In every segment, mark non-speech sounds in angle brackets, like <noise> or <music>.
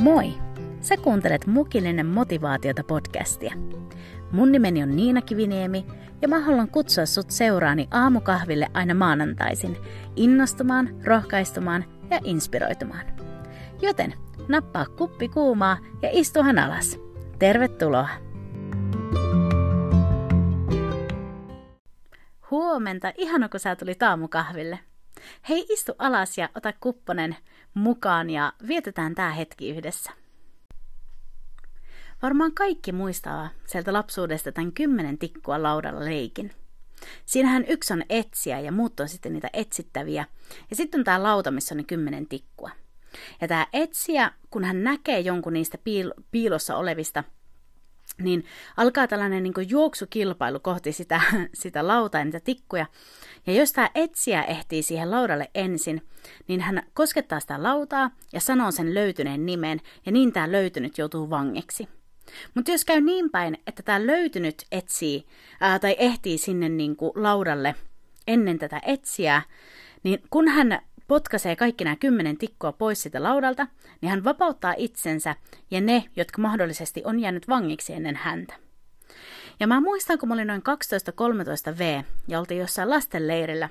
Moi! Sä kuuntelet Mukillinen motivaatiota podcastia. Mun nimeni on Niina Kiviniemi ja mä haluan kutsua sut seuraani aamukahville aina maanantaisin innostumaan, rohkaistumaan ja inspiroitumaan. Joten nappaa kuppi kuumaa ja istuhan alas. Tervetuloa! Huomenta, ihana kun sä tulit aamukahville. Hei, istu alas ja ota kupponen mukaan ja vietetään tämä hetki yhdessä. Varmaan kaikki muistaa sieltä lapsuudesta tämän kymmenen tikkua laudalla leikin. Siinähän yksi on etsiä ja muut on sitten niitä etsittäviä. Ja sitten on tämä lauta, missä on ne kymmenen tikkua. Ja tämä etsiä, kun hän näkee jonkun niistä piil- piilossa olevista – niin alkaa tällainen niin juoksukilpailu kohti sitä, <laughs> sitä lautaa ja niitä tikkuja. Ja jos tämä etsiä ehtii siihen laudalle ensin, niin hän koskettaa sitä lautaa ja sanoo sen löytyneen nimen, ja niin tämä löytynyt joutuu vangiksi. Mutta jos käy niin päin, että tämä löytynyt etsii ää, tai ehtii sinne niin kuin laudalle ennen tätä etsiä, niin kun hän potkaisee kaikki nämä kymmenen tikkoa pois sitä laudalta, niin hän vapauttaa itsensä ja ne, jotka mahdollisesti on jäänyt vangiksi ennen häntä. Ja mä muistan, kun mä olin noin 12-13 V ja oltiin jossain lastenleirillä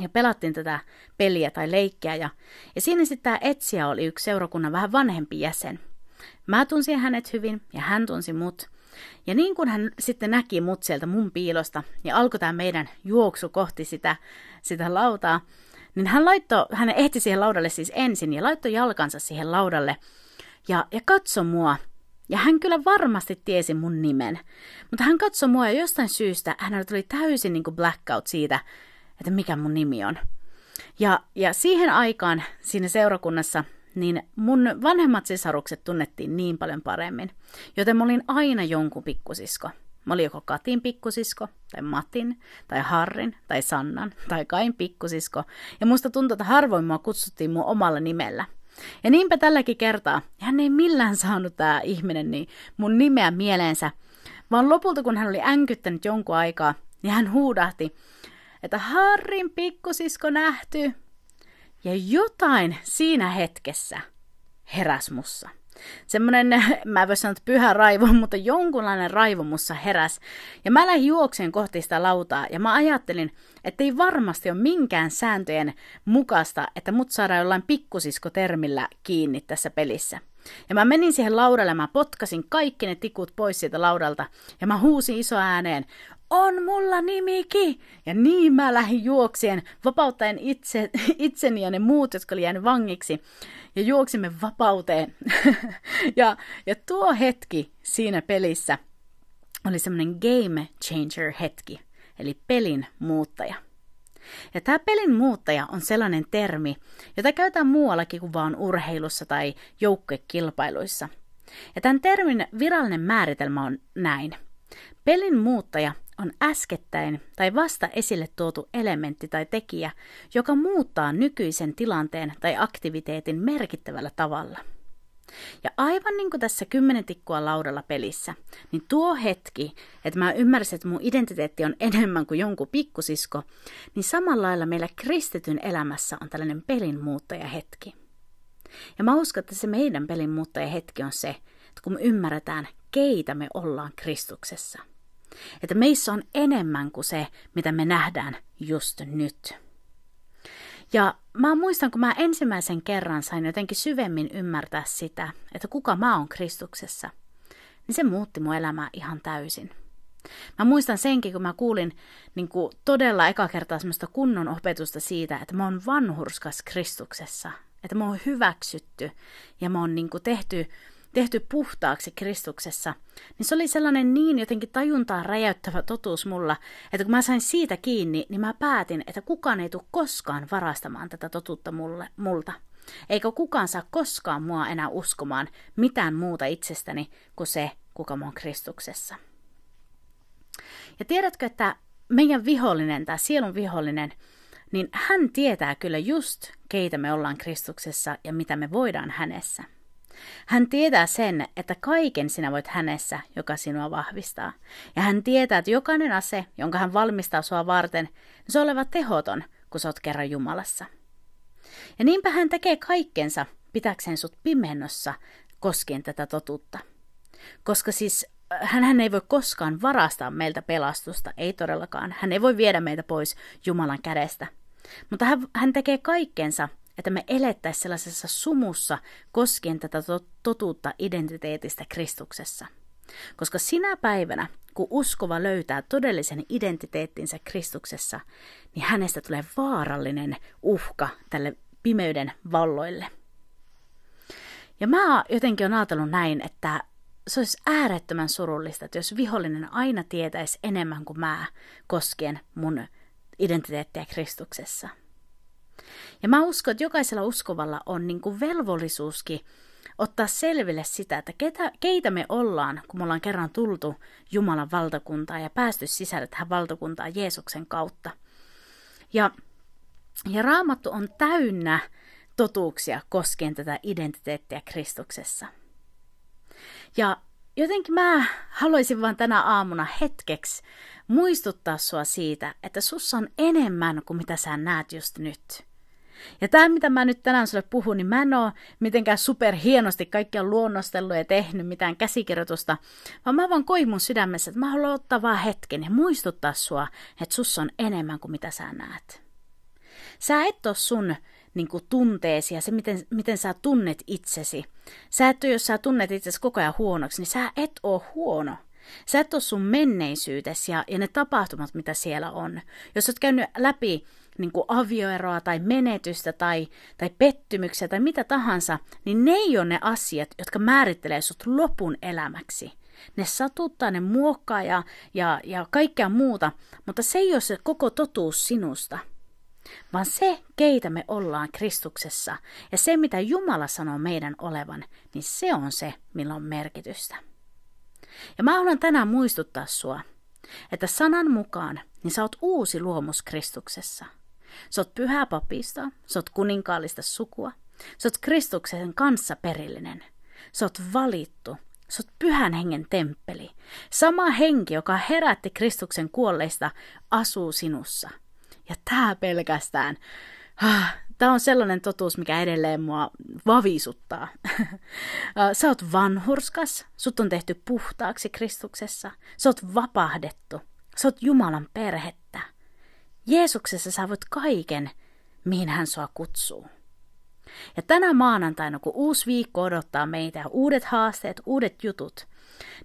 ja pelattiin tätä peliä tai leikkiä ja, ja siinä sitten tämä etsijä oli yksi seurakunnan vähän vanhempi jäsen. Mä tunsin hänet hyvin ja hän tunsi mut. Ja niin kuin hän sitten näki mut sieltä mun piilosta ja alkoi tämä meidän juoksu kohti sitä, sitä lautaa, niin hän laittoi, hän ehti siihen laudalle siis ensin ja laittoi jalkansa siihen laudalle ja, ja katsoi mua. Ja hän kyllä varmasti tiesi mun nimen. Mutta hän katsoi mua ja jostain syystä hänellä tuli täysin niin kuin blackout siitä, että mikä mun nimi on. Ja, ja siihen aikaan siinä seurakunnassa niin mun vanhemmat sisarukset tunnettiin niin paljon paremmin, joten mä olin aina jonkun pikkusisko. Mä olin joko Katin pikkusisko, tai Matin, tai Harrin, tai Sannan, tai Kain pikkusisko, ja musta tuntui, että harvoin mua kutsuttiin mun omalla nimellä. Ja niinpä tälläkin kertaa, hän ei millään saanut tämä ihminen niin mun nimeä mieleensä, vaan lopulta kun hän oli änkyttänyt jonkun aikaa, niin hän huudahti, että Harrin pikkusisko nähty. Ja jotain siinä hetkessä heräs mussa. Semmoinen, <laughs> mä en voi sanoa, että pyhä raivo, <laughs> mutta jonkunlainen raivo mussa heräs. Ja mä lähdin juokseen kohti sitä lautaa ja mä ajattelin, että ei varmasti ole minkään sääntöjen mukaista, että mut saadaan jollain pikkusisko-termillä kiinni tässä pelissä. Ja mä menin siihen laudalle, mä potkasin kaikki ne tikut pois siitä laudalta ja mä huusin iso ääneen, on mulla nimiki! Ja niin mä lähdin juoksien, vapauttaen itse, <laughs> itseni ja ne muut, jotka oli jäänyt vangiksi. Ja juoksimme vapauteen. <laughs> ja, ja tuo hetki siinä pelissä oli semmoinen game changer hetki, eli pelin muuttaja. Ja tämä pelin muuttaja on sellainen termi, jota käytetään muuallakin kuin vaan urheilussa tai joukkekilpailuissa. Ja tämän termin virallinen määritelmä on näin. Pelin muuttaja on äskettäin tai vasta esille tuotu elementti tai tekijä, joka muuttaa nykyisen tilanteen tai aktiviteetin merkittävällä tavalla. Ja aivan niin kuin tässä kymmenen tikkua laudalla pelissä, niin tuo hetki, että mä ymmärsin, että mun identiteetti on enemmän kuin jonkun pikkusisko, niin samalla lailla meillä kristityn elämässä on tällainen pelin hetki. Ja mä uskon, että se meidän pelin hetki on se, että kun me ymmärretään, keitä me ollaan Kristuksessa – että meissä on enemmän kuin se, mitä me nähdään just nyt. Ja mä muistan, kun mä ensimmäisen kerran sain jotenkin syvemmin ymmärtää sitä, että kuka mä oon Kristuksessa, niin se muutti mun elämää ihan täysin. Mä muistan senkin, kun mä kuulin niin kuin todella eka kertaa semmoista kunnon opetusta siitä, että mä oon vanhurskas Kristuksessa, että mä oon hyväksytty ja mä oon niin kuin tehty tehty puhtaaksi Kristuksessa, niin se oli sellainen niin jotenkin tajuntaa räjäyttävä totuus mulla, että kun mä sain siitä kiinni, niin mä päätin, että kukaan ei tule koskaan varastamaan tätä totuutta mulle, multa. Eikä kukaan saa koskaan mua enää uskomaan mitään muuta itsestäni kuin se, kuka mä oon Kristuksessa. Ja tiedätkö, että meidän vihollinen, tämä sielun vihollinen, niin hän tietää kyllä just, keitä me ollaan Kristuksessa ja mitä me voidaan hänessä. Hän tietää sen, että kaiken sinä voit hänessä, joka sinua vahvistaa. Ja hän tietää, että jokainen ase, jonka hän valmistaa sua varten, niin se oleva tehoton, kun sä oot kerran Jumalassa. Ja niinpä hän tekee kaikkensa pitäkseen sut pimennossa koskien tätä totuutta. Koska siis hän ei voi koskaan varastaa meiltä pelastusta, ei todellakaan. Hän ei voi viedä meitä pois Jumalan kädestä. Mutta hän, hän tekee kaikkensa, että me elettäisiin sellaisessa sumussa koskien tätä totuutta identiteetistä Kristuksessa. Koska sinä päivänä, kun uskova löytää todellisen identiteettinsä Kristuksessa, niin hänestä tulee vaarallinen uhka tälle pimeyden valloille. Ja mä jotenkin on ajatellut näin, että se olisi äärettömän surullista, että jos vihollinen aina tietäisi enemmän kuin mä koskien mun identiteettiä Kristuksessa. Ja mä uskon, että jokaisella uskovalla on niin kuin velvollisuuskin ottaa selville sitä, että ketä, keitä me ollaan, kun me ollaan kerran tultu Jumalan valtakuntaan ja päästy sisälle tähän valtakuntaan Jeesuksen kautta. Ja, ja raamattu on täynnä totuuksia koskien tätä identiteettiä Kristuksessa. Ja jotenkin mä haluaisin vaan tänä aamuna hetkeksi muistuttaa sua siitä, että sussa on enemmän kuin mitä sä näet just nyt. Ja tämä, mitä mä nyt tänään sulle puhun, niin mä en ole mitenkään super hienosti kaikkia luonnostellut ja tehnyt mitään käsikirjoitusta, vaan mä vaan koin mun sydämessä, että mä haluan ottaa vaan hetken ja muistuttaa sua, että sussa on enemmän kuin mitä sä näet. Sä et ole sun niin kuin tunteesi ja se, miten, miten sä tunnet itsesi. Sä et ole, jos sä tunnet itsesi koko ajan huonoksi, niin sä et ole huono. Sä et ole sun menneisyytesi ja, ja ne tapahtumat, mitä siellä on. Jos oot käynyt läpi niin kuin avioeroa tai menetystä tai, tai pettymyksiä tai mitä tahansa, niin ne ei ole ne asiat, jotka määrittelee sut lopun elämäksi. Ne satuttaa, ne muokkaa ja, ja, ja kaikkea muuta, mutta se ei ole se koko totuus sinusta – vaan se, keitä me ollaan Kristuksessa ja se, mitä Jumala sanoo meidän olevan, niin se on se, millä on merkitystä. Ja mä haluan tänään muistuttaa sua, että sanan mukaan, niin sä oot uusi luomus Kristuksessa. Sä oot pyhää papista, sä oot kuninkaallista sukua, sä oot Kristuksen kanssa perillinen, sä oot valittu, Sä oot pyhän hengen temppeli. Sama henki, joka herätti Kristuksen kuolleista, asuu sinussa – ja tämä pelkästään, ah, tämä on sellainen totuus, mikä edelleen mua vavisuttaa. <laughs> Sä oot vanhurskas, sut on tehty puhtaaksi Kristuksessa, sä oot vapahdettu, sä oot Jumalan perhettä. Jeesuksessa voit kaiken, mihin hän sua kutsuu. Ja tänä maanantaina, kun uusi viikko odottaa meitä ja uudet haasteet, uudet jutut,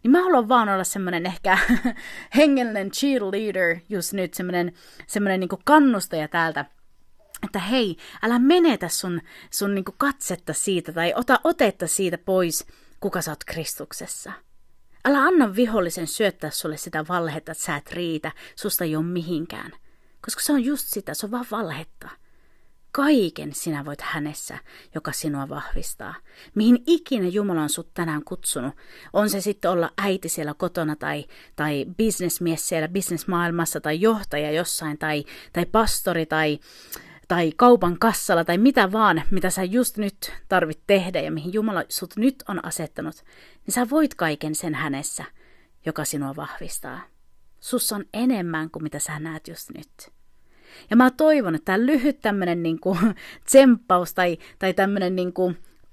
niin mä haluan vaan olla semmoinen ehkä <laughs> hengellinen cheerleader just nyt, semmoinen, semmoinen niin kannustaja täältä, että hei, älä menetä sun, sun niin katsetta siitä tai ota otetta siitä pois, kuka sä oot Kristuksessa. Älä anna vihollisen syöttää sulle sitä valhetta, että sä et riitä, susta ei ole mihinkään. Koska se on just sitä, se on vaan valhetta. Kaiken sinä voit hänessä, joka sinua vahvistaa. Mihin ikinä Jumala on sut tänään kutsunut. On se sitten olla äiti siellä kotona tai, tai bisnesmies siellä bisnesmaailmassa tai johtaja jossain tai, tai pastori tai, tai kaupan kassalla tai mitä vaan, mitä sä just nyt tarvit tehdä ja mihin Jumala sut nyt on asettanut, niin sä voit kaiken sen hänessä, joka sinua vahvistaa. Sus on enemmän kuin mitä sä näet just nyt. Ja mä toivon, että tämä lyhyt tämmöinen niin <laughs> tsemppaus tai, tai tämmöinen niin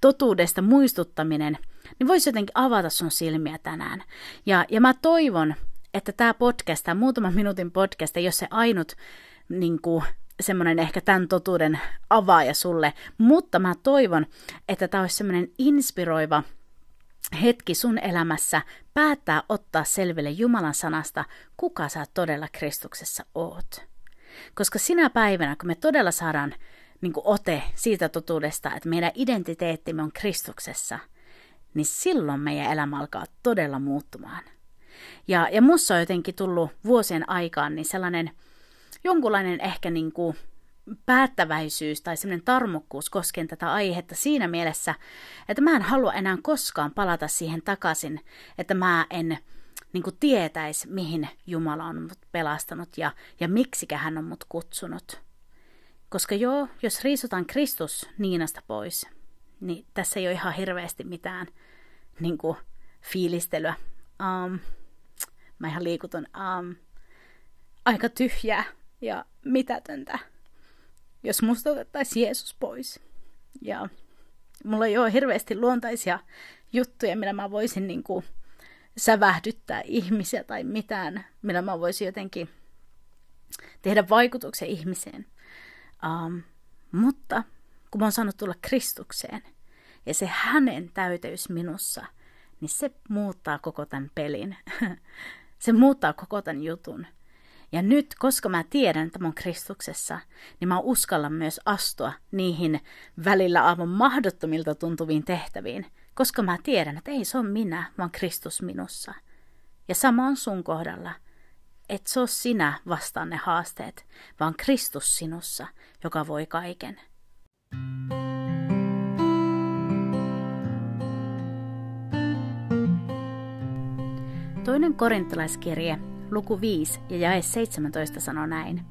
totuudesta muistuttaminen, niin voisi jotenkin avata sun silmiä tänään. Ja, ja mä toivon, että tämä podcast, tämä muutaman minuutin podcast, ole se ainut niin kuin, semmoinen ehkä tämän totuuden avaaja sulle, mutta mä toivon, että tämä olisi semmoinen inspiroiva hetki sun elämässä päättää ottaa selville Jumalan sanasta, kuka sä todella Kristuksessa oot. Koska sinä päivänä, kun me todella saadaan niin kuin ote siitä totuudesta, että meidän identiteettimme on Kristuksessa, niin silloin meidän elämä alkaa todella muuttumaan. Ja, ja musta on jotenkin tullut vuosien aikaan niin sellainen jonkunlainen ehkä niin kuin päättäväisyys tai sellainen tarmokkuus koskien tätä aihetta siinä mielessä, että mä en halua enää koskaan palata siihen takaisin, että mä en niin kuin tietäisi, mihin Jumala on mut pelastanut ja, ja miksikä hän on mut kutsunut. Koska joo, jos riisutaan Kristus Niinasta pois, niin tässä ei ole ihan hirveästi mitään niin kuin, fiilistelyä. Um, mä ihan liikutun. Um, aika tyhjää ja mitätöntä, jos musta otettaisiin Jeesus pois. Ja Mulla ei ole hirveästi luontaisia juttuja, millä mä voisin niin kuin sävähdyttää ihmisiä tai mitään, millä mä voisin jotenkin tehdä vaikutuksen ihmiseen. Um, mutta kun mä oon saanut tulla Kristukseen ja se hänen täyteys minussa, niin se muuttaa koko tämän pelin. <laughs> se muuttaa koko tämän jutun. Ja nyt, koska mä tiedän, että mä oon Kristuksessa, niin mä uskallan myös astua niihin välillä aivan mahdottomilta tuntuviin tehtäviin, koska mä tiedän, että ei se on minä, vaan Kristus minussa. Ja sama on sun kohdalla. Et se ole sinä vastaan ne haasteet, vaan Kristus sinussa, joka voi kaiken. Toinen korintalaiskirje, luku 5 ja jae 17 sanoo näin.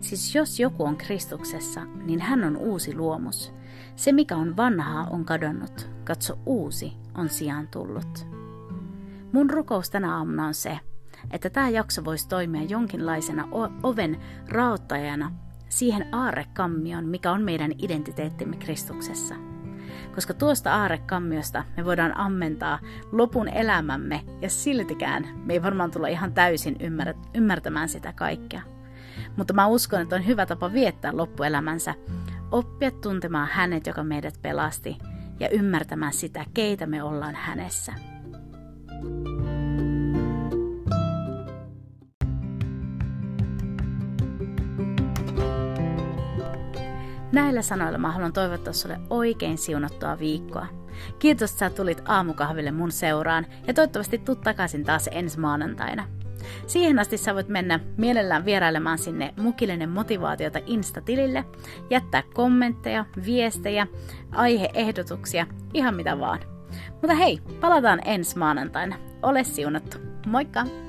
Siis jos joku on Kristuksessa, niin hän on uusi luomus. Se, mikä on vanhaa, on kadonnut. Katso, uusi on sijaan tullut. Mun rukous tänä aamuna on se, että tämä jakso voisi toimia jonkinlaisena oven raottajana siihen aarekammioon, mikä on meidän identiteettimme Kristuksessa. Koska tuosta aarekammiosta me voidaan ammentaa lopun elämämme ja siltikään me ei varmaan tulla ihan täysin ymmärtämään sitä kaikkea. Mutta mä uskon, että on hyvä tapa viettää loppuelämänsä, oppia tuntemaan hänet, joka meidät pelasti, ja ymmärtämään sitä, keitä me ollaan hänessä. Näillä sanoilla mä haluan toivottaa sulle oikein siunattua viikkoa. Kiitos, että sä tulit aamukahville mun seuraan ja toivottavasti tuut takaisin taas ensi maanantaina. Siihen asti sä voit mennä mielellään vierailemaan sinne Mukillinen motivaatiota Insta-tilille, jättää kommentteja, viestejä, aiheehdotuksia, ihan mitä vaan. Mutta hei, palataan ensi maanantaina. Ole siunattu. Moikka!